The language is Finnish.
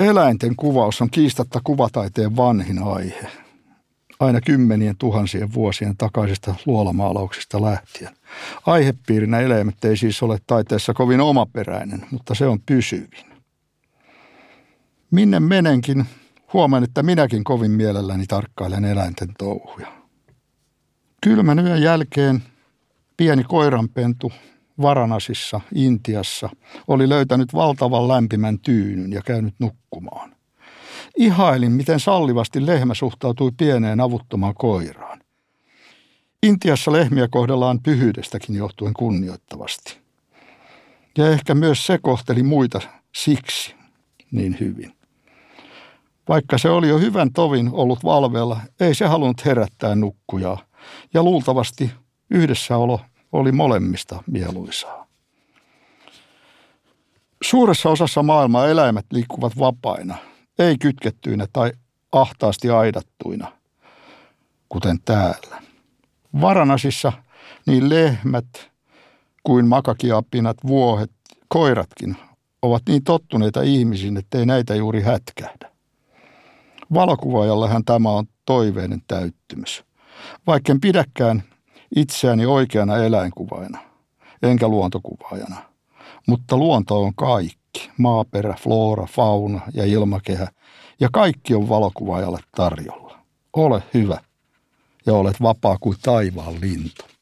Eläinten kuvaus on kiistatta kuvataiteen vanhin aihe. Aina kymmenien tuhansien vuosien takaisista luolamaalauksista lähtien. Aihepiirinä eläimet ei siis ole taiteessa kovin omaperäinen, mutta se on pysyvin. Minne menenkin, huomaan, että minäkin kovin mielelläni tarkkailen eläinten touhuja. Kylmän yön jälkeen pieni koiranpentu Varanasissa, Intiassa, oli löytänyt valtavan lämpimän tyynyn ja käynyt nukkumaan. Ihailin, miten sallivasti lehmä suhtautui pieneen avuttomaan koiraan. Intiassa lehmiä kohdellaan pyhyydestäkin johtuen kunnioittavasti. Ja ehkä myös se kohteli muita siksi niin hyvin. Vaikka se oli jo hyvän tovin ollut valveella, ei se halunnut herättää nukkujaa, ja luultavasti yhdessäolo oli molemmista mieluisaa. Suuressa osassa maailmaa eläimet liikkuvat vapaina, ei kytkettyinä tai ahtaasti aidattuina, kuten täällä. Varanasissa niin lehmät kuin makakiapinat, vuohet, koiratkin ovat niin tottuneita ihmisiin, ettei näitä juuri hätkähdä. Valokuvaajallehan tämä on toiveinen täyttymys. Vaikka pidäkään itseäni oikeana eläinkuvaina, enkä luontokuvaajana. Mutta luonto on kaikki, maaperä, flora, fauna ja ilmakehä, ja kaikki on valokuvaajalle tarjolla. Ole hyvä ja olet vapaa kuin taivaan lintu.